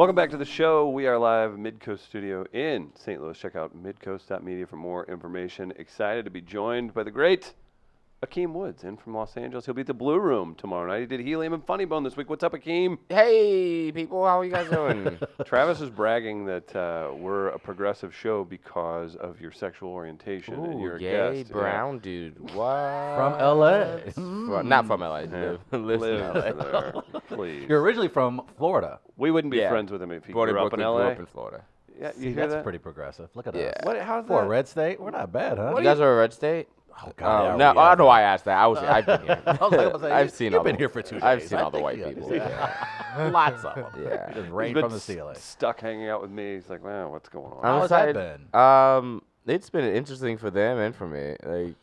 Welcome back to the show. We are live Midcoast Studio in St. Louis. Check out midcoast.media for more information. Excited to be joined by the great Akeem Woods in from Los Angeles. He'll be at the Blue Room tomorrow night. He did Helium and Funny Bone this week. What's up, Akeem? Hey, people, how are you guys doing? Travis is bragging that uh, we're a progressive show because of your sexual orientation and Ooh, you're a gay guest. Yeah. brown dude. What? From LA. From- not from LA. Yeah. Live, lives in LA. there, please. You're originally from Florida. we wouldn't be Yeah. friends with him if he Born grew up in LA. grew up in Florida. yeah, you See, hear that's that? pretty progressive. Look at Yeah. us. What? How's For a red state, we're not bad, huh? You guys are a red state? Oh, God, no, yeah, we I don't know why I asked that. I was, I've been here. I was about to say, I've seen you've all been the- here for two I've seen I all the white people. Yeah. Lots of them. Yeah. Just rain from the s- ceiling. Stuck hanging out with me. He's like, man, what's going on? I'm How has that been? Um, it's been interesting for them and for me. Like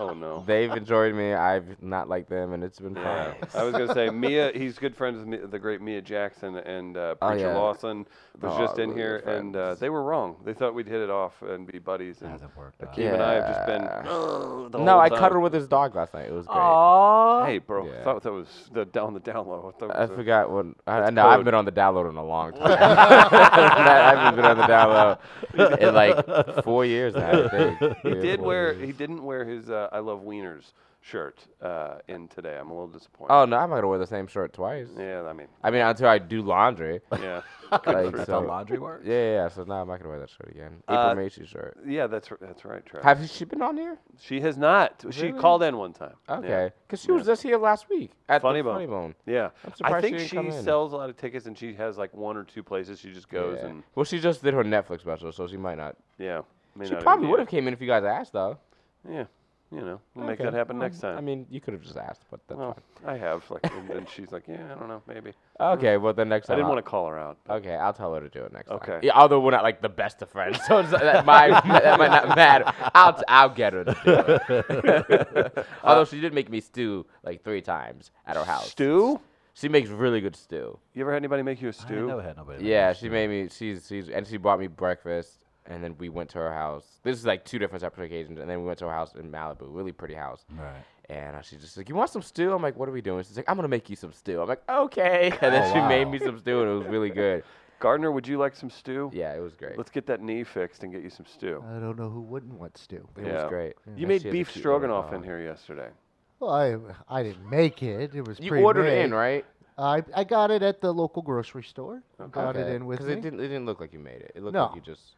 oh no. they've enjoyed me. I've not liked them, and it's been Yeah, fun. I was gonna say Mia. He's good friends with Mi- the great Mia Jackson and uh, Oh, Preacher yeah. Lawson was Oh, just in really here, good and uh, friends. they were wrong. They thought we'd hit it off and be buddies. And Hasn't worked out. Akeem and I have just been. Yeah. "Ugh," the No, whole I time. cuddled with his dog last night. It was great. Aww. Hey, bro, Yeah. thought that was the down the down low. thought I was a- forgot what. I, That's no, I've code. been on the download in a long time. I haven't been on the download in like four years now. I think. He Three did four wear. years. He didn't wear his uh, "I love Wieners" shirt uh, in today. I'm a little disappointed. Oh no, I'm not gonna wear the same shirt twice. Yeah, I mean, I mean, until I do laundry. yeah, Like, That's so- how laundry works? Yeah, yeah, yeah. So now I'm not gonna wear that shirt again. April Uh, Macie shirt. yeah. That's r- that's right, Travis. Have she been on here? she has not. She called in one time. Okay, because she was just here last week at Funny the Bone. Funny Bone. Yeah, I'm I think she didn't she come in. sells a lot of tickets, and she has like one or two places she just goes, Yeah. and Well, she just did her Netflix special, so she might not. yeah, She probably would have came in if you guys asked, though. Yeah, you know, we'll make that happen Well, next time. I mean, you could have just asked, but that's well, I have like, and then she's like, yeah, I don't know, maybe. Okay, well then next time. I didn't I'll- want to call her out. Okay, I'll tell her to do it next time. Okay. Yeah, although we're not like the best of friends, so it's, that might that might not matter. I'll t- I'll get her to do it. although she did make me stew like three times at her house. Stew? She makes really good stew. You ever had anybody make you a I stew? never had nobody. Yeah, like she that. made me. She's she's and she brought me breakfast, and then we went to her house. This is like two different separate occasions, and then we went to her house in Malibu, really pretty house. Right. And uh, she's just like, "You want some stew?" I'm like, "What are we doing?" She's like, "I'm gonna make you some stew." I'm like, "Okay." And then Oh, she made me some stew, and it was really good. Gardner, would you like some stew? Yeah, it was great. Let's get that knee fixed and get you some stew. I don't know who wouldn't want stew. It Yeah. was great. You And made she has a beef stroganoff in here yesterday. Well, I I didn't make it. It was You pre-made. ordered it in, right? I I got it at the local grocery store. I got it in with Because me. it didn't, it didn't look like you made it. It looked No. like you just.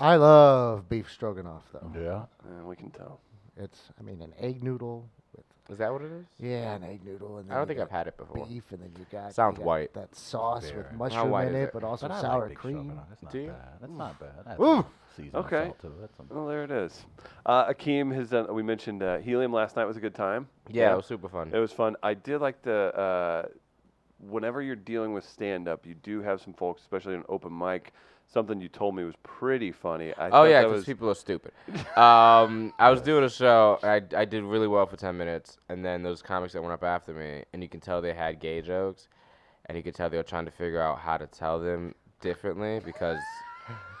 I love beef stroganoff though. Yeah. Yeah, we can tell. It's I mean an egg noodle with Is that what it is? yeah an egg noodle and then I don't you think I've got had it before. beef and then you got Sounds you got white. that sauce with Very. How mushroom white in is it, it? but also But I sour like big cream. stroganoff. That's not Do you? bad. That's not bad. That's Ooh. seasoned Okay. salt too. That's some- Well, there it is. Uh, Akeem has done. We mentioned uh, helium last night was a good time. Yeah, it was super fun. It was fun. I did like the. Uh, whenever you're dealing with stand up, you do have some folks, especially an open mic. Something you told me was pretty funny. I oh yeah, because was people are stupid. um, I was doing a show. I I did really well for ten minutes, and then those comics that went up after me, and you can tell they had gay jokes, and you could tell they were trying to figure out how to tell them differently because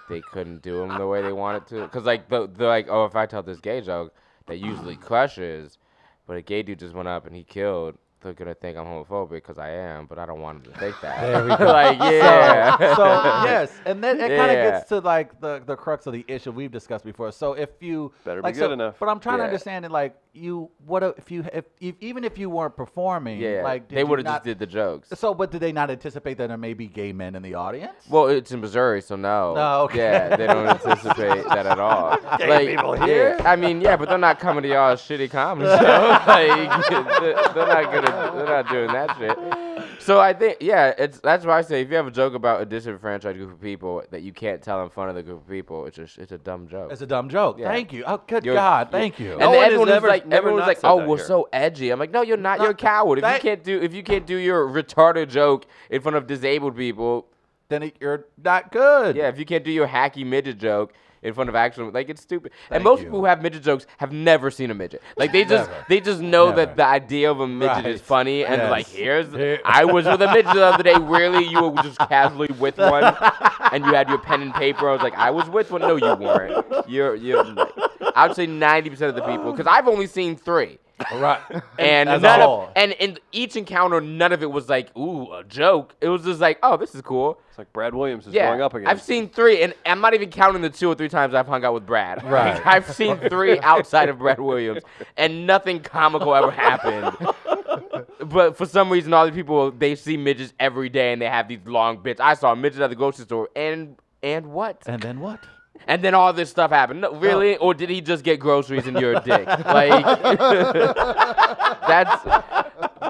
they couldn't do them the way they wanted to. Because like the, they're like, oh, if I tell this gay joke that usually crushes, but a gay dude just went up and he killed. They're gonna think I'm homophobic because I am, but I don't want them to think that. There we go. like yeah. So, so yes, and then it kind of gets to like the the crux of the issue we've discussed before. So if you Better be good so- enough. But I'm trying to understand it. Like you, what if you if, if even if you weren't performing, Yeah, like they would have just did the jokes. So, but did they not anticipate that there may be gay men in the audience? Well, it's in Missouri, so no. No, okay. Yeah, they don't anticipate that at all. Gay like, people here? Yeah, I mean, yeah, but they're not coming to y'all's shitty comedy show. like, they're they're not gonna, they're not doing that shit. So I think, yeah, it's that's why I say if you have a joke about a disenfranchised group of people that you can't tell in front of the group of people, it's just it's a dumb joke. It's a dumb joke. Yeah. Thank you. Oh, good You're- God. you're- Thank you. And No then everyone was ever- like, never everyone was like, "Oh, we're here." so edgy." I'm like, "No, you're not. No, You're a coward. If that- you can't do, if you can't do your retarded joke in front of disabled people, then it, you're not good. Yeah, if you can't do your hacky midget joke in front of actual, like it's stupid. and most you. people who have midget jokes have never seen a midget. Like they just they just know Never. that the idea of a midget is funny, and they're like, here's Here- I was with a midget the other day. Really, you were just casually with one, and you had your pen and paper. I was like, I was with one. No, you weren't. You're you're. I would say 90% of the people, because I've only seen three. Right. And As a none whole. of, and in each encounter, none of it was like, ooh, a joke. It was just like, oh, this is cool. It's like Brad Williams is Yeah, going up again. I've seen three, and I'm not even counting the two or three times I've hung out with Brad. Right. Like, I've seen three outside of Brad Williams, and nothing comical ever happened. but for some reason, all these people they see midgets every day, and they have these long bits. I saw a midget at the grocery store, and and what? And then what? And then all this stuff happened. No, really? Or did he just get groceries and you're a dick? Like, that's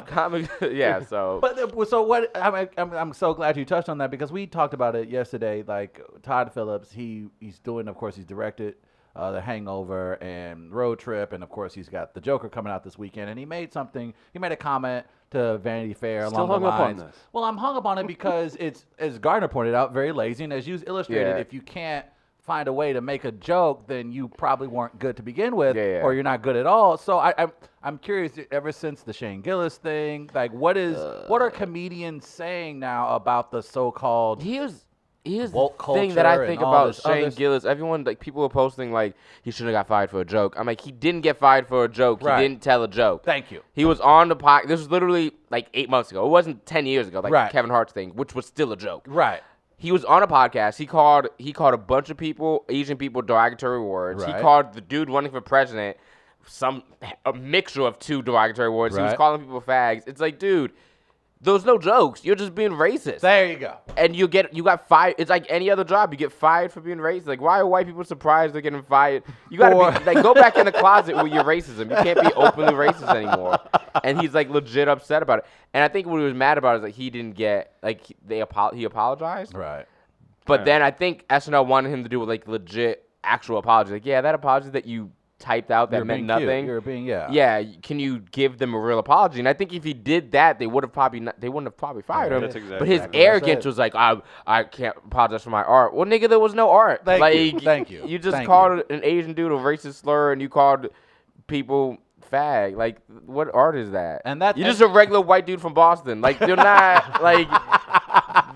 comic. Yeah. So. But uh, so what? I'm, I'm I'm so glad you touched on that because we talked about it yesterday. Like Todd Phillips, he he's doing. Of course, he's directed uh, The Hangover and Road Trip, and of course, he's got The Joker coming out this weekend. And he made something. He made a comment to Vanity Fair Still along hung the up on lines. this. Well, I'm hung up on it because it's as Gardner pointed out, very lazy, and as you illustrated, Yeah. if you can't find a way to make a joke, then you probably weren't good to begin with, Yeah, or you're not good at all. So I, I'm I'm curious. Ever since the Shane Gillis thing, like what is what are uh. comedians saying now about the so-called? Here's here's the thing that I think about Shane Gillis. Everyone like people were posting like he shouldn't have got fired for a joke. I'm like he didn't get fired for a joke. Right. He didn't tell a joke. Thank you. He was on the podcast. This was literally like eight months ago. It wasn't ten years ago, like Right. Kevin Hart's thing, which was still a joke. Right. He was on a podcast. He called he called a bunch of people, Asian people, derogatory words. He called the dude running for president some a mixture of two derogatory words. He was calling people fags. It's like, dude, those no jokes. You're just being racist There you go. and you get you got fired. It's like any other job. You get fired for being racist. Like, why are white people surprised they're getting fired? You gotta Or- be like go back in the closet with your racism. You can't be openly racist anymore. And he's like legit upset about it. And I think what he was mad about is that he didn't get like they apo- he apologized. Right. But then I think SNL wanted him to do like legit actual apology. Like, yeah, that apology that you typed out that meant being cute. nothing. You're being yeah. yeah, can you give them a real apology? And I think if he did that, they would have probably not, they wouldn't have probably fired him. That's exactly but his I arrogance was like, I I can't apologize for my art. Well, nigga, there was no art. Thank like, you. Thank you. You just Thank called an Asian dude a racist slur, and you called people fag. Like, what art is that? And that- you're just a regular white dude from Boston. Like, you're not like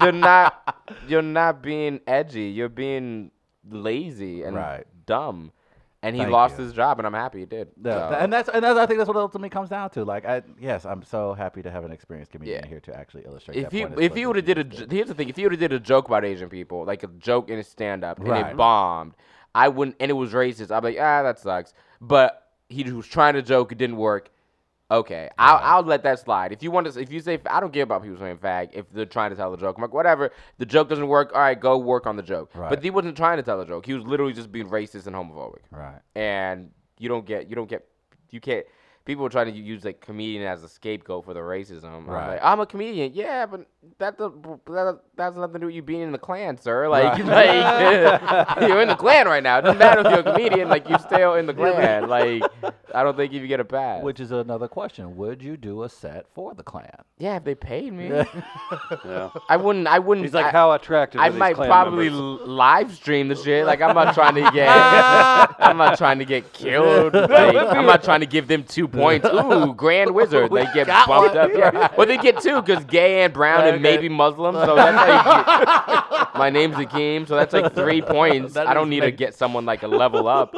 you're not you're not being edgy. You're being lazy and Right. dumb. And he Thank lost you. his job, and I'm happy he did. Yeah, So- and that's and that's, I think that's what it ultimately comes down to. Like, I yes, I'm so happy to have an experienced comedian Yeah. here to actually illustrate. if point if he would have did a j- here's the thing if he would have did a joke about Asian people like a joke in a stand up and it bombed I wouldn't and it was racist I'd be like ah that sucks but he was trying to joke it didn't work okay I'll, I'll let that slide if you want to if you say I don't care about people saying fag if they're trying to tell a joke I'm like whatever the joke doesn't work all right go work on the joke Right. but he wasn't trying to tell a joke he was literally just being racist and homophobic right. and you don't get you don't get you can't people are trying to use like comedian as a scapegoat for the racism. I'm Right. like, I'm a comedian, yeah, but that, that that's nothing to do with you being in the Klan, sir. Like, Right. like you're in the Klan right now. It doesn't matter if you're a comedian, like you're still in the Klan. Like, I don't think if you get a pass. Which is another question: Would you do a set for the Klan? yeah, if they paid me, Yeah. I wouldn't. I wouldn't. He's like, I, how attractive I are these might Klan probably members? l- live stream the shit. Like I'm not trying to get, I'm not trying to get killed. Like, I'm not trying to give them two points. Ooh, Grand Wizard. They get got bumped one. up. Yeah. Well, they get two because gay and brown and maybe Muslim. So that's like, my name's Akeem. So that's like three points. That I don't is need to get someone like a level up.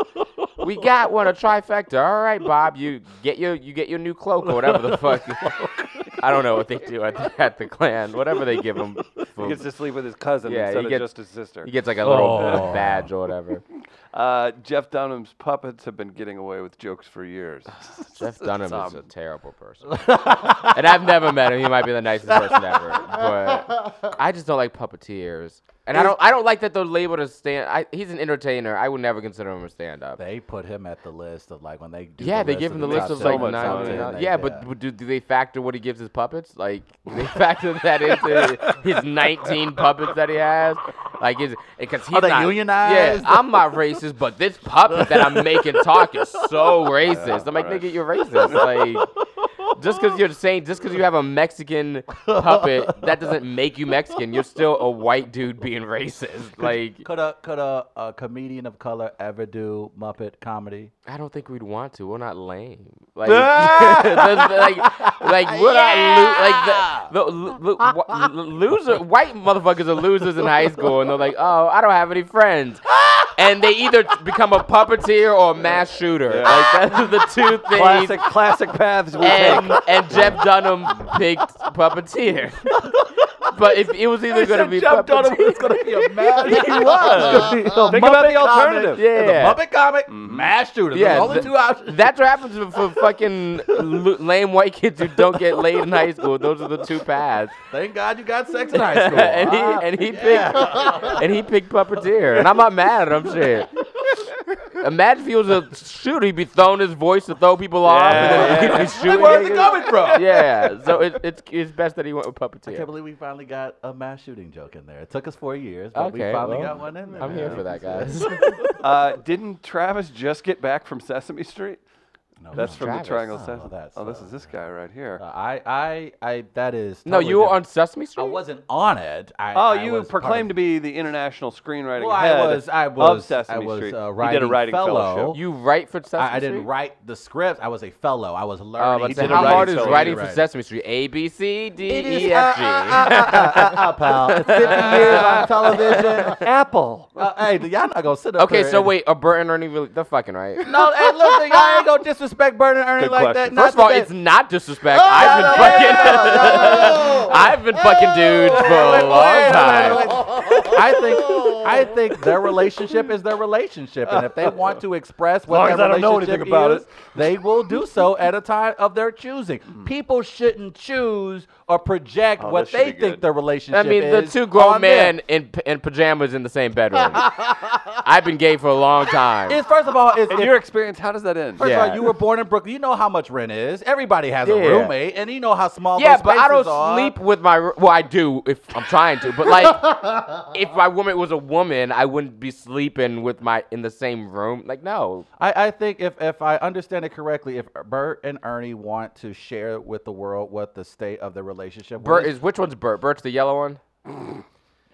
We got one, a trifecta. All right, Bob, you get your you get your new cloak or whatever the fuck. I don't know what they do at the, at the Klan. Whatever they give him. He gets to sleep with his cousin Yeah, instead he of gets- just his sister. He gets like a little Oh. badge or whatever. Uh, Jeff Dunham's puppets have been getting away with jokes for years. Jeff Dunham is a terrible person. and I've never met him. He might be the nicest person ever. But I just don't like puppeteers. And I don't I don't like that they're labeled as stand I, he's an entertainer. I would never consider him a stand up. They put him at the list of like when they do. Yeah, the they give him the list of like nine. money. Yeah, but do, do they factor what he gives his puppets? Like they factor that into his 19 puppets that he has? Like is eh, because he's Are they not, unionized? Yeah, I'm not racist, but this puppet that I'm making talk is so racist. I'm like, nigga, you're racist. Like just because you're saying, just because you have a Mexican puppet, that doesn't make you Mexican. You're still a white dude being racist. Like, Could a could a, a comedian of color ever do Muppet comedy? I don't think we'd want to. We're not lame. Like, there's- like, like we're not lo- like the, the lo- lo- loser. White motherfuckers are losers in high school, and they're like, oh, I don't have any friends. and they either become a puppeteer or a mass shooter. Yeah. Like that's the two things. Classic, classic paths we And, take. and Jeff Dunham picked puppeteer. but if it was either going to be Jeff Dunham puppeteer, was going to be a mass. He was. Think about the Muppet alternative. comic. Yeah. the Muppet comic, mm-hmm. mass shooter. Yeah, Yeah, only the- two options. That's what happens for- for fucking l- lame white kids who don't get laid in high school. Those are the two paths. Thank God you got sex in high school. and he and he yeah. picked and he picked puppeteer, and I'm not mad at him. Shit. Imagine if he was a shooter, he'd be throwing his voice to throw people off, and then he'd be shooting. where's it coming from? Yeah, so it, it's it's best that he went with puppeteer. I can't believe we finally got a mass shooting joke in there. It took us four years, but we finally well, got one in there. I'm here for that, guys. Uh, didn't Travis just get back from Sesame Street? No, That's no. from Travis. the Triangle Oh, Sesame. that's, oh, this uh, is this guy right here. Uh, I, I, I. That is. no, totally you were different. on Sesame Street. I wasn't on it. I, oh, I you was part proclaimed to of- be the international screenwriting Well, head I was. I of was. Sesame I was Street. uh, he did a writing writing fellow. fellowship. You write for Sesame I, I Street. didn't write the scripts. I was a fellow. I was Oh, learning. but He say, did how writing hard is fellowship. writing for Sesame Street? A B C D It is, E uh, uh, uh, uh, uh, pal. It's 50 years on television. Apple. Uh, hey, y'all not gonna sit up Okay, here so and- wait, are Bert and Ernie really? They're fucking right. No, hey, look, y'all ain't gonna disrespect Bert and Ernie Good like question. that. First of all, that it's not disrespect. Oh, I've been no, fucking. no, no. I've been fucking oh, dudes for a long wait, time. wait, wait. I think I think their relationship is their relationship, and if they want to express what their I don't know relationship anything about is, it. they will do so at a time of their choosing. Hmm. People shouldn't choose or project Oh, what they think good. their relationship is. I mean, the two grown oh, men in in pajamas in the same bedroom. I've been gay for a long time. It's first of all, it's, In if- your experience, how does that end? First of all, you were born in Brooklyn. You know how much rent is. Everybody has a roommate, and you know how small. yeah, those but I don't are. sleep with my. Well, I do if I'm trying to, but like, if my woman was a woman, I wouldn't be sleeping with my in the same room. Like, no. I, I think if, if I understand it correctly, if Bert and Ernie want to share with the world what the state of their relationship Bert was, is which one's Bert? Bert's the yellow one.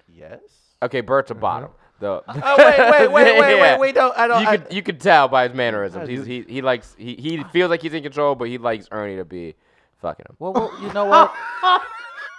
yes. Okay, Bert's a mm-hmm. bottom. The Oh wait, wait, wait, wait, wait, wait! Don't I don't. you I, could you could tell by his mannerisms. He's, he he likes he he feels like he's in control, but he likes Ernie to be fucking him. well, well, you know what?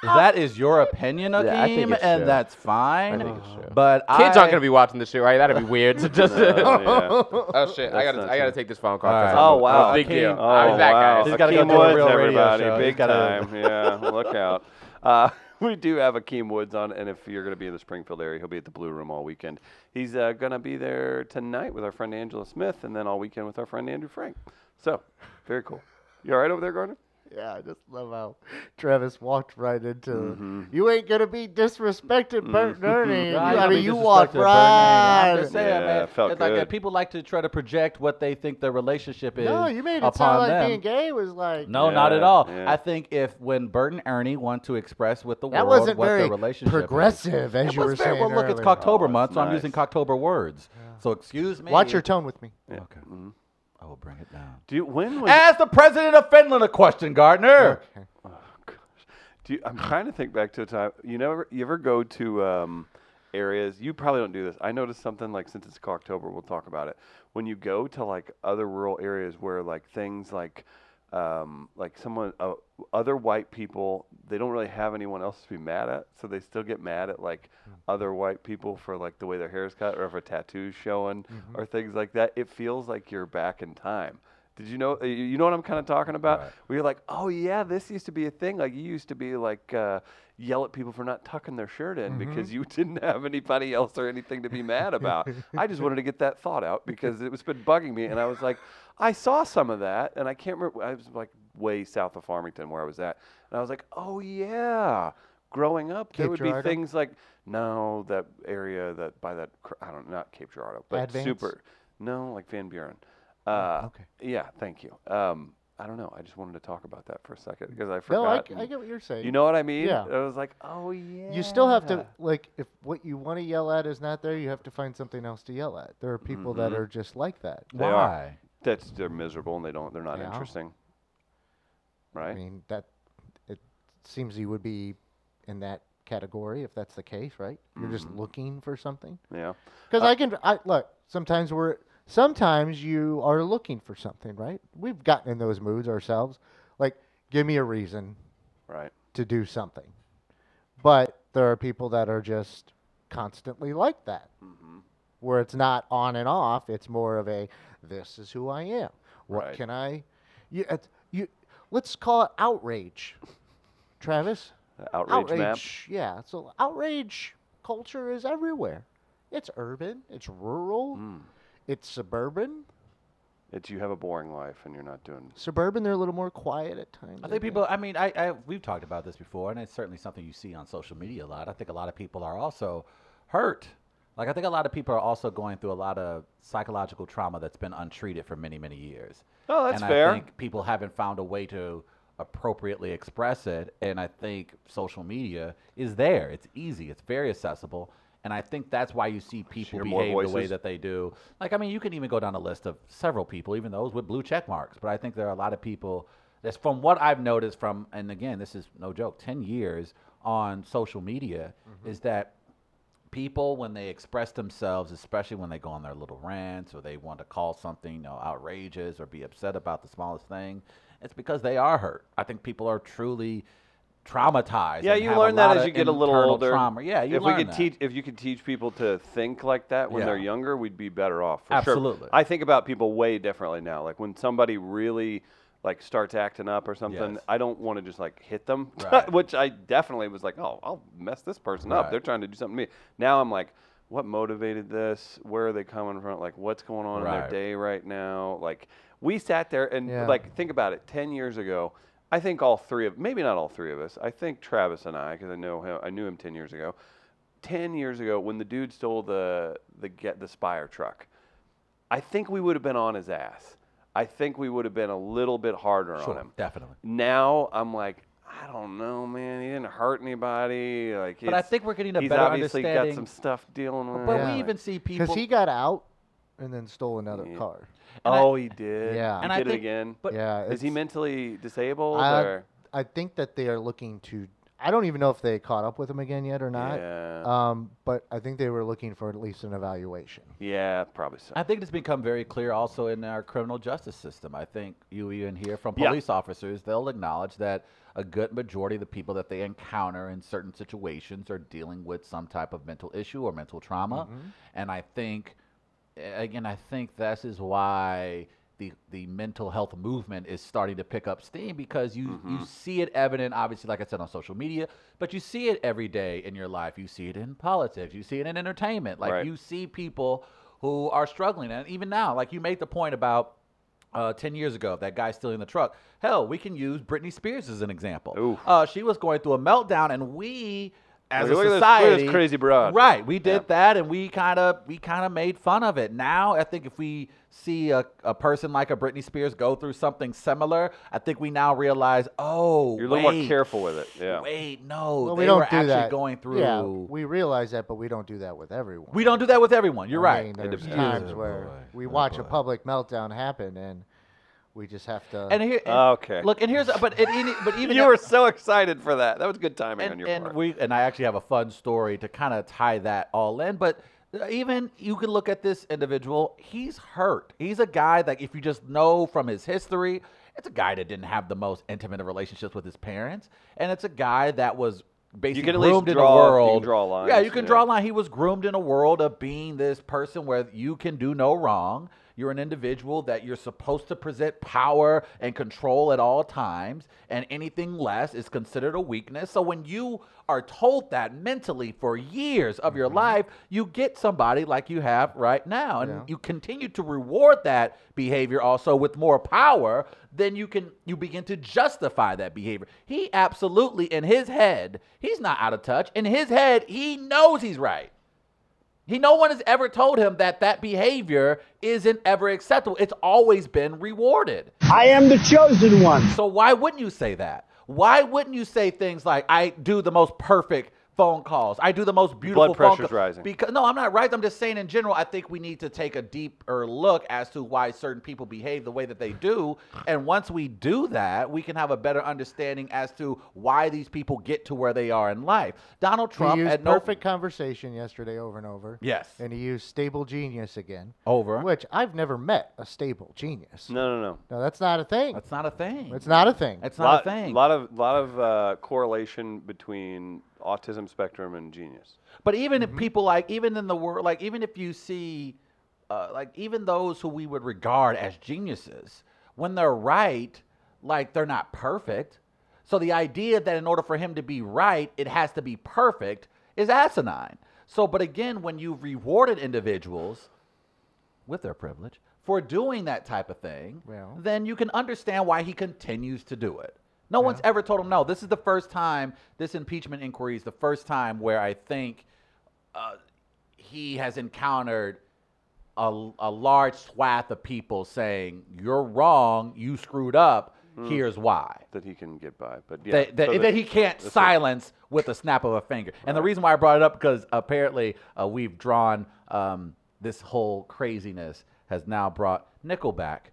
that is your opinion, Akeem, Yeah, I think it's and true. that's fine. I think it's true. But Kids I, aren't gonna be watching this shit, right? That'd be weird. To just Uh, yeah. oh shit, I gotta not I gotta take this phone call. Right. Oh, wow. big Akeem. deal. Oh, I'll be back, wow. guys. He's gotta go Akeem do a Woods, real radio everybody. show. Big gotta- time. Yeah, look out. Uh, we do have Akeem Woods on, and if you're going to be in the Springfield area, he'll be at the Blue Room all weekend. He's uh, going to be there tonight with our friend Angela Smith, and then all weekend with our friend Andrew Frank. So, very cool. You all right over there, Gardner? Yeah, I just love how Travis walked right into. Mm-hmm. You ain't gonna be disrespected, Bert and Ernie. No, I I mean, you walked right. Bert and Ernie. I'm just saying, Yeah, man. it felt it's like uh, people like to try to project what they think their relationship is. No, you made it upon sound like them. being gay was like. No, not at all. yeah. I think if when Bert and Ernie want to express with the That world wasn't what very their relationship is progressive, is. as It you was were very- saying Well, look, it's earlier. Cocktober Oh, month, it's so I'm using Cocktober words. So excuse me. Watch your tone with me. Yeah. Okay. Mhm. I will bring it down. Do you, when was Ask the president of Finland a question, Gardner. Okay. Do you, I'm trying to think back to a time. You never, you ever go to um, areas? You probably don't do this. I noticed something like since it's October, we'll talk about it. When you go to like other rural areas where like things like, um, like someone, uh, other white people, they don't really have anyone else to be mad at, so they still get mad at like other white people for like the way their hair is cut or if a tattoo's showing or things like that. It feels like you're back in time. Did you know? You know what I'm kind of talking about? Right. Where you're like, oh yeah, this used to be a thing. Like you used to be like uh, yell at people for not tucking their shirt in because you didn't have anybody else or anything to be mad about. I just wanted to get that thought out because it was been bugging me, and I was like, I saw some of that, and I can't remember. I was like way south of Farmington where I was at, and I was like, oh yeah. Growing up, there would Girardeau? be things like no, that area that by that I don't not Cape Girardeau, but Advance? super. No, like Van Buren. Uh, okay. Yeah, thank you. Um, I don't know. I just wanted to talk about that for a second because I No, forgot. I, I get what you're saying. you know what I mean? Yeah. I was like, oh yeah. You still have to like if what you want to yell at is not there, you have to find something else to yell at. There are people that Mhm. are just like that. They are. Why? That's they're miserable and they don't. They're not Yeah. interesting. Right. I mean that it seems you would be in that category if that's the case, right? You're just Mhm. looking for something. yeah. Because Uh, I can, I look. Sometimes we're, sometimes you are looking for something, right? We've gotten in those moods ourselves. Like, give me a reason Right. to do something. But there are people that are just constantly like that. hmm where it's not on and off. It's more of a this is who I am. What Right. can I? You, it's- you let's call it outrage, Travis. Outrage, map. Yeah. So outrage culture is everywhere. It's urban. It's rural. Hmm. It's suburban. It's you have a boring life and you're not doing. Suburban, they're a little more quiet at times. I think people. I mean, I, I we've talked about this before, and it's certainly something you see on social media a lot. I think a lot of people are also hurt. Like I think a lot of people are also going through a lot of psychological trauma that's been untreated for many, many years. Oh, that's and fair. I think people haven't found a way to appropriately express it, and I think social media is there. It's easy. It's very accessible. And I think that's why you see people Hear behave the way that they do. Like, I mean, you can even go down a list of several people, even those with blue check marks. But I think there are a lot of people that's from what I've noticed from, and again, this is no joke, 10 years on social media, mm-hmm. is that people, when they express themselves, especially when they go on their little rants or they want to call something you know, outrageous or be upset about the smallest thing, it's because they are hurt. I think people are truly traumatized. Yeah, you learn that as you get a little older. Trauma. Yeah, you if learn we could that. teach, if you could teach people to think like that when they're younger, we'd be better off. For Absolutely. Sure. I think about people way differently now. Like when somebody really like starts acting up or something, Yes. I don't want to just like hit them, Right. which I definitely was like, oh, I'll mess this person up. They're trying to do something to me. Now I'm like, what motivated this? Where are they coming from? Like, what's going on in their day right now? Like, we sat there and Yeah. like think about it. Ten years ago, I think all three of maybe not all three of us. I think Travis and I, because I know him, I knew him ten years ago. Ten years ago, when the dude stole the the get the Spire truck, I think we would have been on his ass. I think we would have been a little bit harder on Sure, him. definitely. Now I'm like, I don't know, man. He didn't hurt anybody. Like, But I think we're getting a he's better obviously got some stuff dealing with. But Yeah. we even see people. because he got out and then stole another Yeah. car. And I- oh, he did. Yeah. he And I did it think- again. but- yeah, is he mentally disabled I, or? I think that they are looking to. I don't even know if they caught up with him again yet or not. Yeah. Um, but I think they were looking for at least an evaluation. yeah, probably so. I think it's become very clear also in our criminal justice system. I think you even hear from Yeah. police officers, they'll acknowledge that a good majority of the people that they encounter in certain situations are dealing with some type of mental issue or mental trauma. And I think, a- again, I think this is why the, the mental health movement is starting to pick up steam because you, Mm-hmm. you see it evident, obviously, like I said, on social media, but you see it every day in your life. You see it in politics, you see it in entertainment. Like Right. you see people who are struggling. And even now, like you made the point about uh, 10 years ago, that guy stealing the truck. Hell, we can use Britney Spears as an example. Uh, she was going through a meltdown, and we, as Look a at this- look at society, this crazy broad. right? We did Yeah. that, and we kind of we kind of made fun of it. Now, I think if we see a, a person like a Britney Spears go through something similar, I think we now realize, oh, You're a little more careful with it. Yeah. Wait, no, well, they we don't were do actually that. going through. Yeah, we realize that, but we don't do that with everyone. we don't do that with everyone. You're I right. mean, there's times Oh, where boy. we Oh, watch a public meltdown happen, and we just have to. And here, and- Okay. Look, and here's, but it, it- but even You were so excited for that. That was good timing on and, your and part. we and I actually have a fun story to kind of tie that all in. But uh, even you can look at this individual; he's hurt. He's a guy that, if you just know from his history, it's a guy that didn't have the most intimate of relationships with his parents, and it's a guy that was basically can at least groomed in draw- a you can world. draw Yeah, you can yeah. draw a line. He was groomed in a world of being this person where you can do no wrong. You're an individual that you're supposed to present power and control at all times, and anything less is considered a weakness. So when you are told that mentally for years of Mm-hmm. your life, you get somebody like you have right now, and Yeah. you continue to reward that behavior also with more power. Then you can you begin to justify that behavior. He absolutely in his head, he's not out of touch. In his head, he knows he's right. He no one has ever told him that that behavior isn't ever acceptable. It's always been rewarded. I am the chosen one. So why wouldn't you say that? Why wouldn't you say things like I do the most perfect phone calls. I do the most beautiful phone pressure's call- rising. Because no, I'm not right. I'm just saying in general, I think we need to take a deeper look as to why certain people behave the way that they do. And once we do that, we can have a better understanding as to why these people get to where they are in life. Donald Trump he used at no perfect conversation yesterday over and over. Yes. And he used stable genius again. over. Which I've never met a stable genius. No, no, no. No, that's not a thing. That's not a thing. It's not a thing. It's lot, not a thing. A lot of lot of uh, correlation between autism spectrum and genius. But even Mm-hmm. if people like, even in the world, like, even if you see, uh, like, even those who we would regard as geniuses, when they're right, like, they're not perfect. So the idea that in order for him to be right, it has to be perfect is asinine. So, but again, when you've rewarded individuals with their privilege for doing that type of thing, Well. then you can understand why he continues to do it. No one's ever told him no. This is the first time, this impeachment inquiry is the first time where I think uh, he has encountered a, a large swath of people saying, You're wrong, you screwed up, here's why. that he can get by. But yeah, That, that, so that he can't it. silence with a snap of a finger. And the reason why I brought it up because apparently uh, we've drawn um, this whole craziness has now brought Nickelback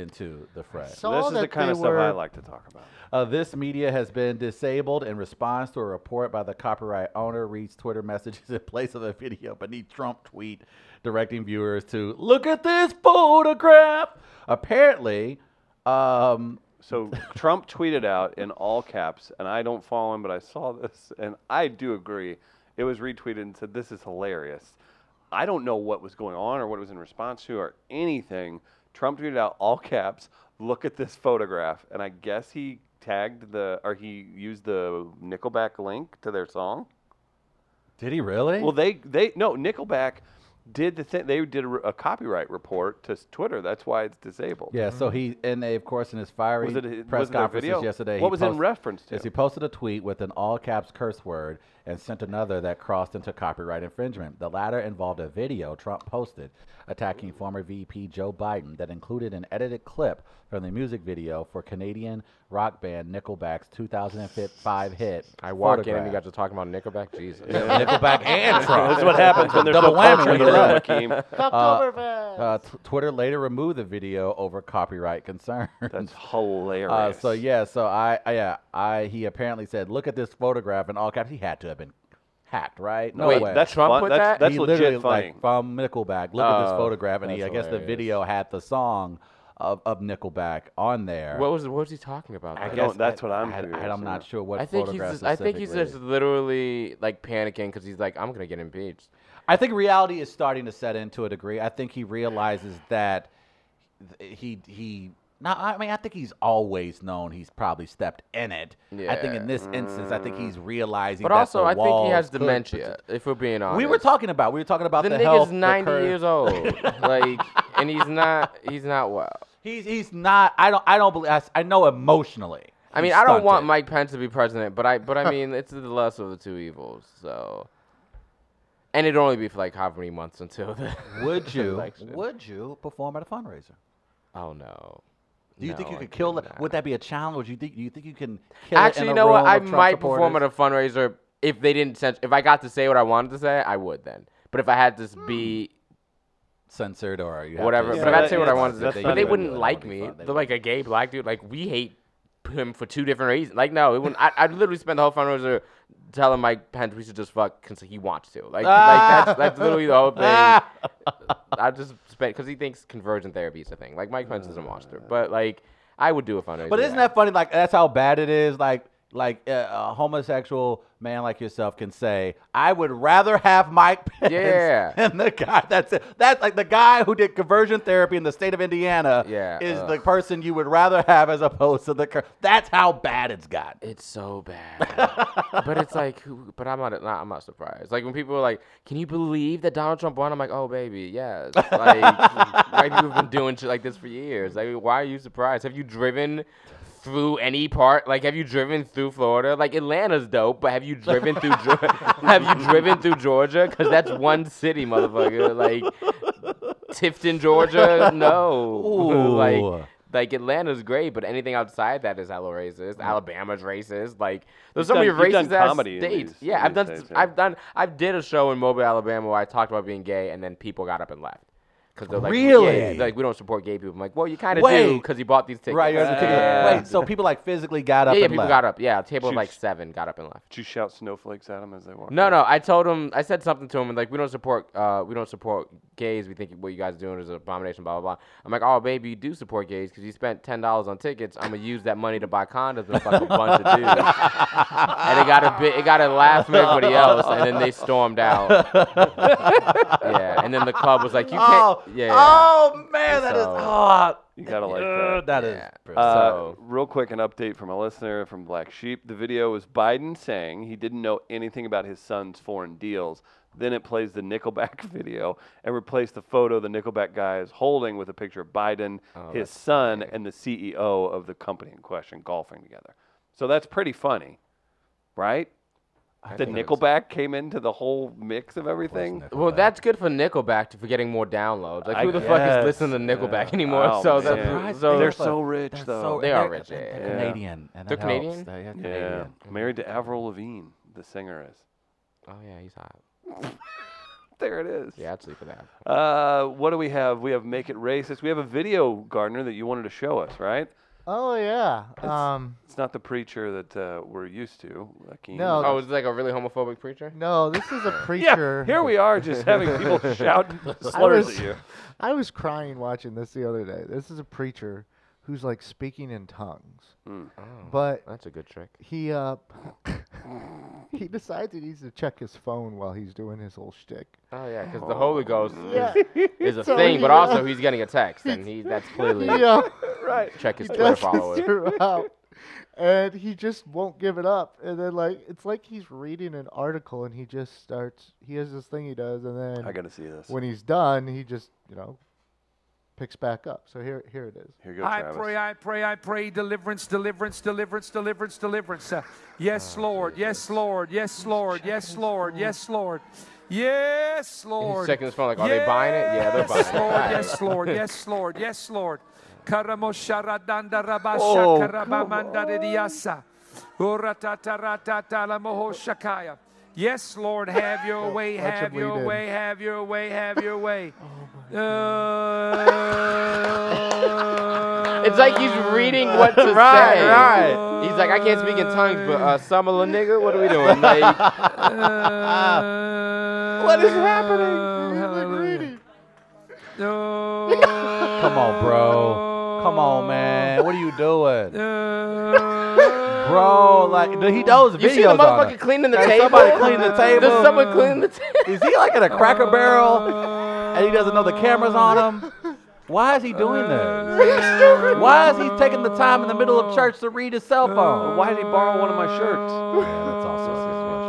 into the fray. saw this is the kind of stuff I like to talk about. Uh, this media has been disabled in response to a report by the copyright owner reads Twitter messages in place of a video beneath Trump tweet directing viewers to look at this photograph. Apparently, um, So Trump tweeted out in all caps, and I don't follow him, but I saw this, and I do agree. It was retweeted and said, "This is hilarious." I don't know what was going on or what it was in response to or anything. Trump tweeted out all caps, "Look at this photograph," and I guess he tagged the or he used the Nickelback link to their song. did he really? Well, they they no Nickelback did the thing. They did a, a copyright report to Twitter. That's why it's disabled. yeah. So mm-hmm. he and they, of course, in his fiery Was it a- press was it their conferences yesterday, What he was in reference to? is he posted a tweet with an all caps curse word and sent another that crossed into copyright infringement. The latter involved a video Trump posted attacking former VP Joe Biden that included an edited clip from the music video for Canadian rock band Nickelback's 2005 hit. I walk in and you got to talking about Nickelback. Jesus. Nickelback and Trump. That's what happens when there's Double no whammy culture in when the you're room, right. Akeem. Uh, t- Twitter later removed the video over copyright concerns. That's hilarious. Uh, so yeah, so I, I yeah I he apparently said, look at this photograph and all caps. He had to have been hacked, right? No Wait, way. that's Trump fun. put that's, that? That's he legit literally, funny. like from Nickelback. Look at this Oh, photograph, and he I that's guess the video had the song of, of Nickelback on there. What was what was he talking about? I though? don't- that's what I, I'm I, curious I'm not sure what I think he's just, I think he's just literally like panicking because he's like, I'm gonna get impeached. I think reality is starting to set in to a degree. I think he realizes that he he. Now, I mean, I think he's always known he's probably stepped in it. Yeah. I think in this instance, I think he's mm. realizing. But that also, the I think he walls has could dementia. If we're being honest, We were talking about we were talking about The, the, nigga's health. the 90 curve. years old, like, and he's not he's not well. He's he's not. I don't I don't believe. I, I know emotionally. I mean, he's I don't want stunted. Mike Pence to be president, but I but I mean, it's the less of the two evils. So, and it'd only be for like how many months until the Would you? election. Would you perform at a fundraiser? Oh no. Do you think No, you I could kill that? Would that be a challenge? Would you think? Do you think you can kill Actually, you know what? I might perform at a fundraiser if they didn't censor. If I got to say what I wanted to say, I would then. But if I had to be hmm. censored or you whatever, Yeah, but if I had that- to say what I wanted to say, but they wouldn't. Like me. fun. They They're like a gay black dude. Like we hate him for two different reasons. Like no, it wouldn't. I, I'd literally spend the whole fundraiser telling Mike Pence we should just fuck because he wants to. Like, like that's that's literally the whole thing. I just spent because he thinks conversion therapy is a thing. Like Mike Pence is a monster, but like I would do a fundraiser. But isn't that funny? Like that's how bad it is. Like like uh, a homosexual man like yourself can say, "I would rather have Mike Pence Yeah. than the guy that's it. That's like the guy who did conversion therapy in the state of Indiana. Yeah, is ugh. the person you would rather have as opposed to the. cur- That's how bad it's got. It's so bad. but it's like, but I'm not, I'm not surprised. Like when people are like, "Can you believe that Donald Trump won?" I'm like, "Oh baby, yes." Like people have been doing shit like this for years. Like, why are you surprised? Have you driven through any part? Like, have you driven through Florida? Like Atlanta's dope, but have you driven through? Have you driven through Georgia? Because that's one city, motherfucker. Like Tifton, Georgia. No. Ooh. like like Atlanta's great, but anything outside that is hella racist. Alabama's racist. Like there's so many racist ass states. these- yeah, I've done. states, yeah. I've done. I did a show in Mobile, Alabama, where I talked about being gay, and then people got up and left. Because they're like, Really? yeah, yeah, they're like we don't support gay people. I'm like, well, you kind of do because you bought these tickets. Right, you're at. Yeah. Wait, so people like physically got up yeah, yeah, and people left. got up. Yeah, a table of Shoot. like seven got up and left. Did you shout snowflakes at them as they walked? No, in? no. I told him. I said something to him, and like, we don't support. Uh, we don't support gays. We think what you guys are doing is an abomination. Blah blah blah. I'm like, oh baby, you do support gays because you spent ten dollars on tickets. I'm gonna use that money to buy condoms and fuck a bunch of dudes. and it got a bit. It got a laugh from everybody else, and then they stormed out. yeah, and then the club was like, you can't. Oh, Yeah. yeah. oh man, that is So- oh, You gotta like that. that is. Yeah. Uh, So- real quick, an update from a listener from Black Sheep. The video was Biden saying he didn't know anything about his son's foreign deals. Then it plays the Nickelback video and replaced the photo the Nickelback guy is holding with a picture of Biden, Oh, his son, and the CEO of the company in question golfing together. So that's pretty funny, right? The think it's- Nickelback came into the whole mix of everything. Well, that's good for Nickelback for getting more downloads. Like, I who the fuck guess, is listening to Nickelback yeah. anymore? Oh, so, man. that's, so They're so rich, That's though. so- They are they're- rich, They're, yeah, they're yeah. Canadian. And They're that helps. Canadian? They're yeah, Canadian. married to Avril Lavigne, the singer is. Oh yeah, he's hot. There it is. Yeah, I'd sleep with that. Uh, what do we have? We have Make It Racist. We have a video, Gardner, that you wanted to show us, right? Oh yeah. Um, It's not the preacher that uh, we're used to. Akeem. No. Oh, is like a really homophobic preacher? no, this is a preacher. Yeah, preacher. here we are just having people shout I slurs was, at you. I was crying watching this the other day. This is a preacher who's like speaking in tongues, Mm. Oh, but that's a good trick. he uh he decides he needs to check his phone while he's doing his whole shtick. Oh yeah, because the Holy Ghost is, is a So thing, he, but uh, also he's getting a text, and he that's clearly yeah, Right. check his Twitter does followers. and he just won't give it up. And then like it's like he's reading an article, and he just starts. He has this thing he does, and then I got to see this. when he's done, he just you know picks back up. So here here it is. Here you go, I Travis. pray, I pray, I pray, deliverance, deliverance, deliverance, deliverance, deliverance. Uh, yes, Lord, yes, Lord, yes, Lord, yes, Lord, yes, Lord. Yes, Lord. checking his phone like, are they buying it? Yeah, they're buying Yes, it. Lord, yes, Lord, yes, Lord, yes, Lord. Karamosharadanda rabasha Oh, karabamandaridiasa. Uratataratata. Yes, Lord, have your way, have your way, have your way, have your way. Uh, It's like he's reading what to Right, say. right. He's like, I can't speak in tongues, but uh, summer la nigga, what are we doing? Like, what is happening? Uh, Hallelujah. No. Come on, bro. Come on, man. What are you doing, uh, bro? Like he knows you see the videos motherfucker cleaning the table? somebody cleaning the table. There's someone cleaning the table. Is he like at a Cracker uh, Barrel and he doesn't know the cameras on him? Why is he doing this? Uh, Why is he taking the time in the middle of church to read his cell phone? Why did he borrow one of my shirts? That's also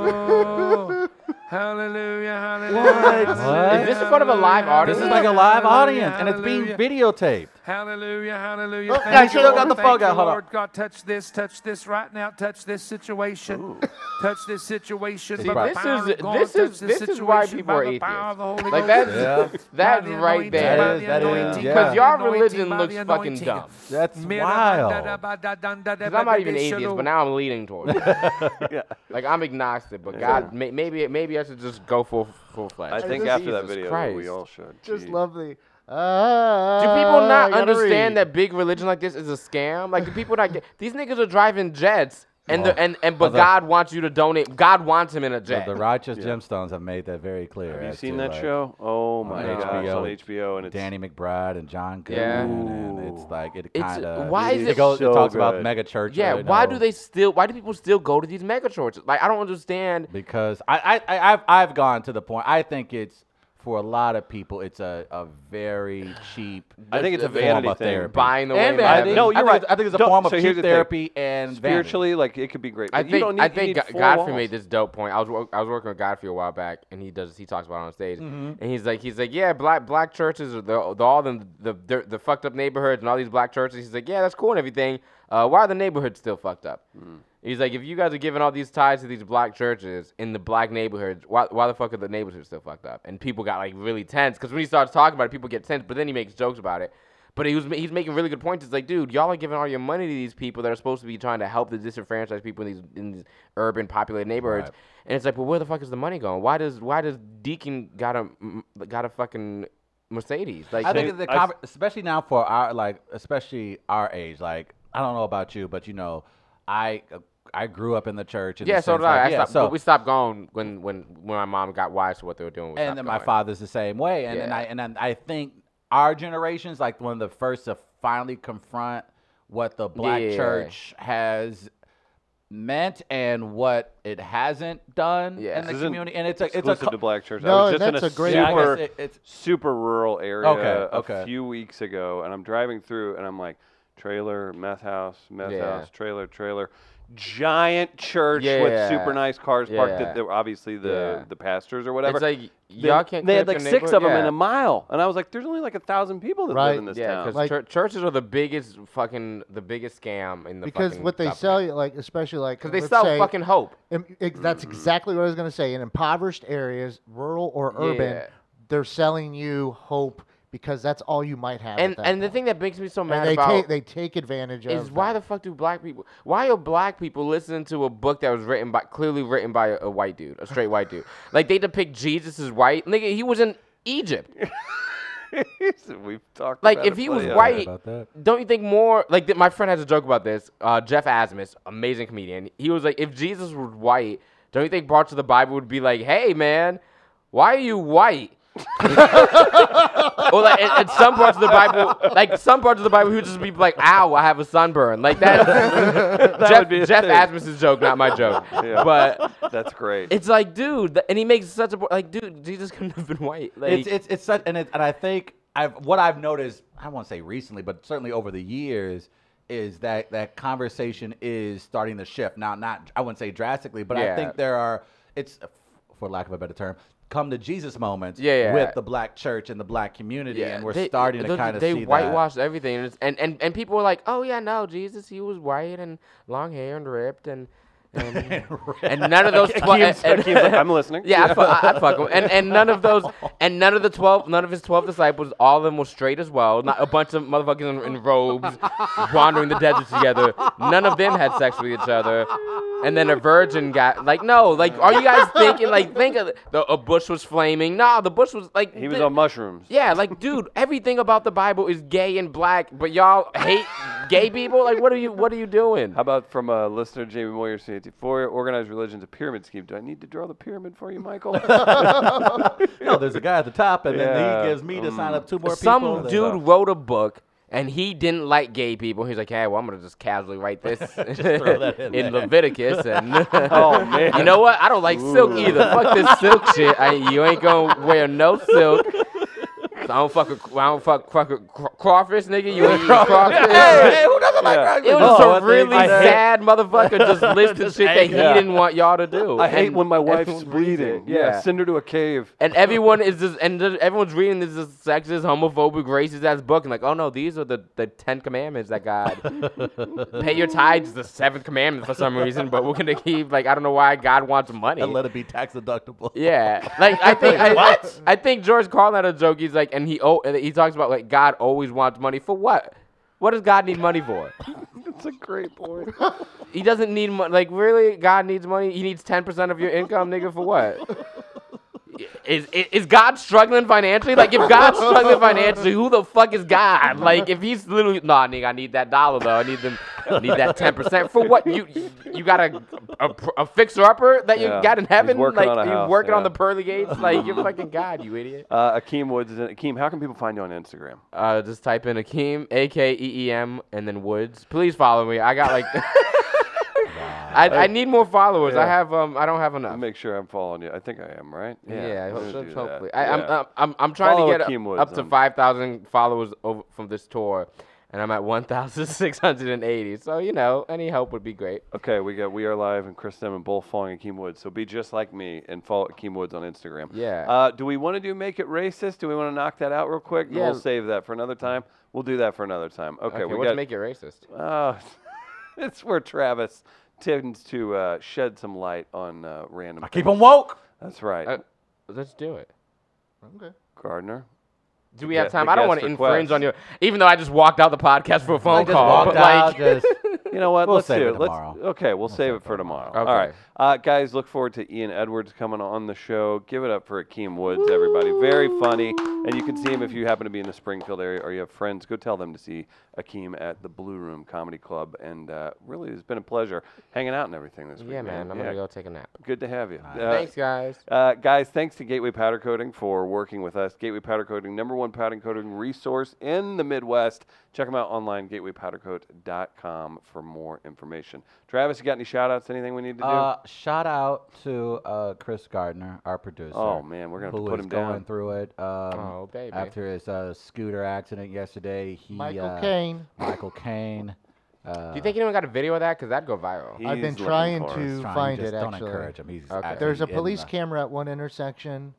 question. Hallelujah, hallelujah. What? Is this in front of a live audience? This is like a live audience, and it's being videotaped. Hallelujah, hallelujah. Oh, Thank yeah, you, still got Lord. the Thank phone guy. you, Hold on. Lord God, touch this, touch this right now. Touch this situation. Touch this situation. See, this is- God. this is- Touch this is why people are the power of the Holy Like Ghost. that's Yeah. that's By the right there. That is, that is. anointing, yeah. Because the your religion looks fucking dumb. That's Mira wild. da da ba da dan da da Because I'm not even atheist, but now I'm leaning towards it. Like I'm agnostic, but God, may, maybe maybe I should just go full full fledged. I think after that video, Christ. we all should. Just Gee. lovely. Ah, Do people not understand read. that big religion like this is a scam? Like, do people not get these niggas are driving jets, and the, and and but the- God wants you to donate. God wants him in a jet. the righteous Yeah. gemstones have made that very clear. Have you seen that like, show? Oh my No. gosh, HBO. on HBO, and it's Danny McBride and John Yeah. And it's like it kind of. why is it, it goes? so it talks good. about mega church. yeah, you why know, do they still? Why do people still go to these mega churches? Like, I don't understand. Because I, I, I I've I've gone to the point. I think it's for a lot of people, it's a, a very cheap. I think it's a form of thing. therapy. Buying the and to vanity. No, you're think right. it's- I think it's a Don't- form of so here's cheap the thing. therapy and vanity. spiritually, like it could be great. I but you think don't need, I you think need Go- four Godfrey walls. made this dope point. I was wo- I was working with Godfrey a while back, and he does he talks about it on stage, Mm-hmm. and he's like he's like yeah black black churches are the, the all them the, the the fucked up neighborhoods and all these black churches. He's like yeah that's cool and everything. Uh, why are the neighborhoods still fucked up? He's like if you guys are giving all these ties to these black churches in the black neighborhoods, why why the fuck are the neighborhoods still fucked up? And people got like really tense because when he starts talking about it, people get tense. But then he makes jokes about it. But he was he's making really good points. It's like, dude, y'all are giving all your money to these people that are supposed to be trying to help the disenfranchised people in these in these urban populated neighborhoods. Right. And it's like, well, where the fuck is the money going? Why does why does Deacon gotta mm, gotta fucking Mercedes. Like I they- think the I s- conver- especially now for our like especially our age. Like I don't know about you, but you know, I I grew up in the church. In yeah, the so sense, did I. like, I yeah, stopped, so but we stopped going when when when my mom got wise to what they were doing. We and stopped then my going. father's the same way. And, and I and then I think our generation's like one of the first to finally confront what the black Yeah. church has meant and what it hasn't done Yeah. in the This community. And it's a it's a exclusive to black church. No, I was and just in a that's a great- I super, guess it- it's- super rural area Okay, okay. a few weeks ago, and I'm driving through, and I'm like, trailer, meth house, meth Yeah. house, trailer, trailer, giant church Yeah. with super nice cars parked. Yeah. That they were obviously the Yeah. the pastors or whatever. It's like They- y'all can't. They had like six of them in a mile, and I was like, "There's only like a thousand people that live Right. in this Yeah, town." because Like- churches are the biggest fucking the biggest scam in the because fucking what they government. sell you, like especially like because they sell say, fucking hope. im- ex- that's exactly what I was going to say. In impoverished areas, rural or urban, Yeah. they're selling you hope because that's all you might have. And at that and the thing that makes me so and mad they about take they take advantage of is why that. the fuck do black people? Why are black people listening to a book that was written by clearly written by a, a white dude, a straight white dude? Like they depict Jesus as white. Nigga, he was in Egypt. We've talked. Like about if he was white, don't you think more? Like th- my friend has a joke about this. Uh, Jeff Asmus, amazing comedian. He was like, if Jesus was white, don't you think parts of the Bible would be like, hey man, why are you white? or like in, in some parts of the Bible, like some parts of the Bible, he would just be like, "Ow, I have a sunburn." Like that. Jeff, would be Jeff thing. Asmus's joke, not my joke. Yeah. But That's great. it's like, dude, th- and he makes such a po- like, dude, Jesus couldn't have been white. Like, it's it's it's such and it, and I think I've what I've noticed I won't say recently but certainly over the years is that that conversation is starting to shift now not I wouldn't say drastically but I think there are it's for lack of a better term come to Jesus moments Yeah, yeah. with the black church and the black community and we're they- starting to they- kind of see that. they whitewashed everything, and, and and and people were like, "Oh yeah, no, Jesus, he was white and long hair and ripped and." And, and none of those twelve. Akeem's- Akeem's like, "I'm listening." Yeah, I, fu- I, I fuck him. And and none of those, and none of the twelve, none of his twelve disciples, all of them were straight as well. Not a bunch of motherfuckers in, in robes, wandering the desert together. None of them had sex with each other. And then a virgin got like, no, like, are you guys thinking like, think of the a bush was flaming? No, the bush was like He was the- on mushrooms. yeah, like, dude, everything about the Bible is gay and black, but y'all hate gay people. Like, what are you? What are you doing? How about from a listener, Jamie Moyer, CAT? For organized religion's a pyramid scheme. Do I need to draw the pyramid for you, Michael? no there's a guy at the top and Yeah, then he gives me to sign mm. up two more Some people Some dude wrote a book. And he didn't like gay people. He's like, "Hey, well, I'm gonna just casually write this in in. Leviticus." And Oh, man. you know what? I don't like silk either. Fuck this silk shit. I, you ain't gonna wear no silk. I don't fuck. A, I don't fuck, fuck a craw- crawfish, nigga. You ain't eat crawfish. hey who doesn't like Yeah. It was Oh, just I a think really sad motherfucker just listing shit that he Yeah. didn't want y'all to do. I hate when my wife's everyone reads it. Yeah. send her to a cave. and everyone is just and th- everyone's reading this is sexist, homophobic, racist ass book and like, oh no, these are the, the Ten Commandments that God pay your tithes, the seventh commandment for some reason, but we're gonna keep like I don't know why God wants money. and let it be tax deductible Yeah, like I think I, I think George Carlin had a joke. He's like, and he oh, and he talks about like God always wants money for what? What does God need money for? That's a great point. He doesn't need money. Like really, God needs money. He needs ten percent of your income, nigga, for what? Is, is is God struggling financially? Like if God's struggling financially, who the fuck is God? Like if he's literally nah, nigga, I need that dollar though. I need them, I need that ten percent for what? You you got a a, a fixer upper that you Yeah. got in He's heaven? working like on a you house, working on the pearly gates? Like you're fucking God, you idiot. Uh, Akeem Woods is in. Akeem, how can people find you on Instagram? Uh, just type in Akeem, A K E E M, and then Woods. Please follow me. I got like. I, I need more followers. I have um I don't have enough. I'll make sure I'm following you. I think I am, right? Yeah, I I'm hope so, that. hopefully. I, I'm, Yeah. I'm I'm I'm trying Follow to get up, Woods up to five thousand followers over from this tour, and I'm at one thousand six hundred and eighty. So you know, any help would be great. Okay, we got We Are Live and Chris Demon both following Akeem Woods. So be just like me and follow Akeem Woods on Instagram. Yeah. Uh, do we want to do Make It Racist? Do we want to knock that out real quick? Yeah. We'll save that for another time. We'll do that for another time. Okay, Okay, we what's got. make it racist? Uh, it's where Travis tends to uh, shed some light on uh, random. I keep them woke That's right. Uh, let's do it. Okay. Gardner. Do we have time? I don't want to infringe on you, Even though I just walked out the podcast for a phone I just call, walked but out, like, just You know what? We'll Let's save do it it. Let's, okay, we'll, save it for tomorrow. All Okay. right, uh, guys. Look forward to Ian Edwards coming on the show. Give it up for Akeem Woods, everybody. Very funny, and you can see him if you happen to be in the Springfield area or you have friends. Go tell them to see Akeem at the Blue Room Comedy Club. And uh, really, it's been a pleasure hanging out and everything this week. Yeah, man. I'm Yeah, gonna go take a nap. Good to have you. Uh, Thanks, guys. uh, guys, thanks to Gateway Powder Coating for working with us. Gateway Powder Coating, number one powder coating resource in the Midwest. Check them out online, gatewaypowdercoat.com for more information. Travis, you got any shout outs? Anything we need to do? Uh, shout out to uh, Chris Gardner, our producer. oh, man, we're going to have who to put is him going down. through it. Um, Oh, baby. After his uh, scooter accident yesterday, he Michael uh, Caine. Michael Caine. Uh, Do you think anyone got a video of that? Cause that'd go viral. He's I've been trying to trying, find just it, Don't actually. encourage him. He's Okay. actually There's a police the- camera at one intersection.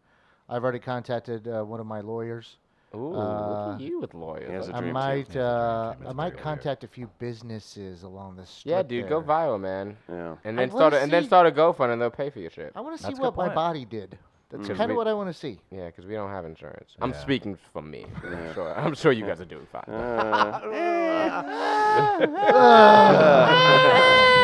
I've already contacted uh, one of my lawyers. Ooh, look Uh, at you with lawyers. he has a huh? I dream team. might, He's a dream uh, team. I might very weird. contact a few businesses along the street. yeah, dude, go viral, man. Yeah. And then wanna start, a, and then start a GoFund, and they'll pay for your shit. I want to see what my body did. That's Mm. kind of what I want to see. Yeah, because we don't have insurance. I'm speaking for me. I'm sure. I'm sure you guys are doing fine.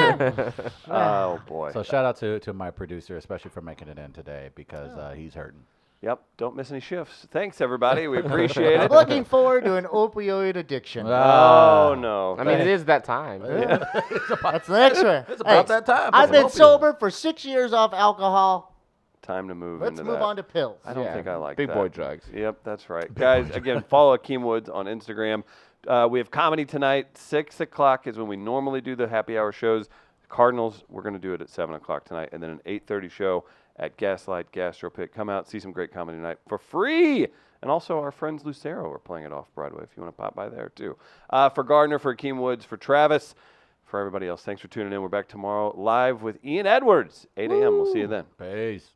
oh, boy. So shout out to, to my producer, especially for making it in today because uh, he's hurting. Yep, don't miss any shifts. Thanks, everybody. We appreciate I'm it. looking forward to an opioid addiction. Oh, no. I mean, it is that time. That's the next one. It's about that time. I've been sober for six years off alcohol. Time to move Let's into move that. on to pills. I don't Yeah, think I like big that. boy drugs. Yep, that's right. Guys, again, follow Akeem Woods on Instagram. Uh, we have comedy tonight. Six o'clock is when we normally do the happy hour shows. Cardinals, we're going to do it at seven o'clock tonight, and then an eight thirty show at Gaslight Gastro Pit. Come out, see some great comedy tonight for free. And also, our friends Lucero are playing it off Broadway. If you want to pop by there too. Uh, for Gardner, for Akeem Woods, for Travis, for everybody else, thanks for tuning in. We're back tomorrow live with Ian Edwards, 8 a.m. We'll see you then. Peace.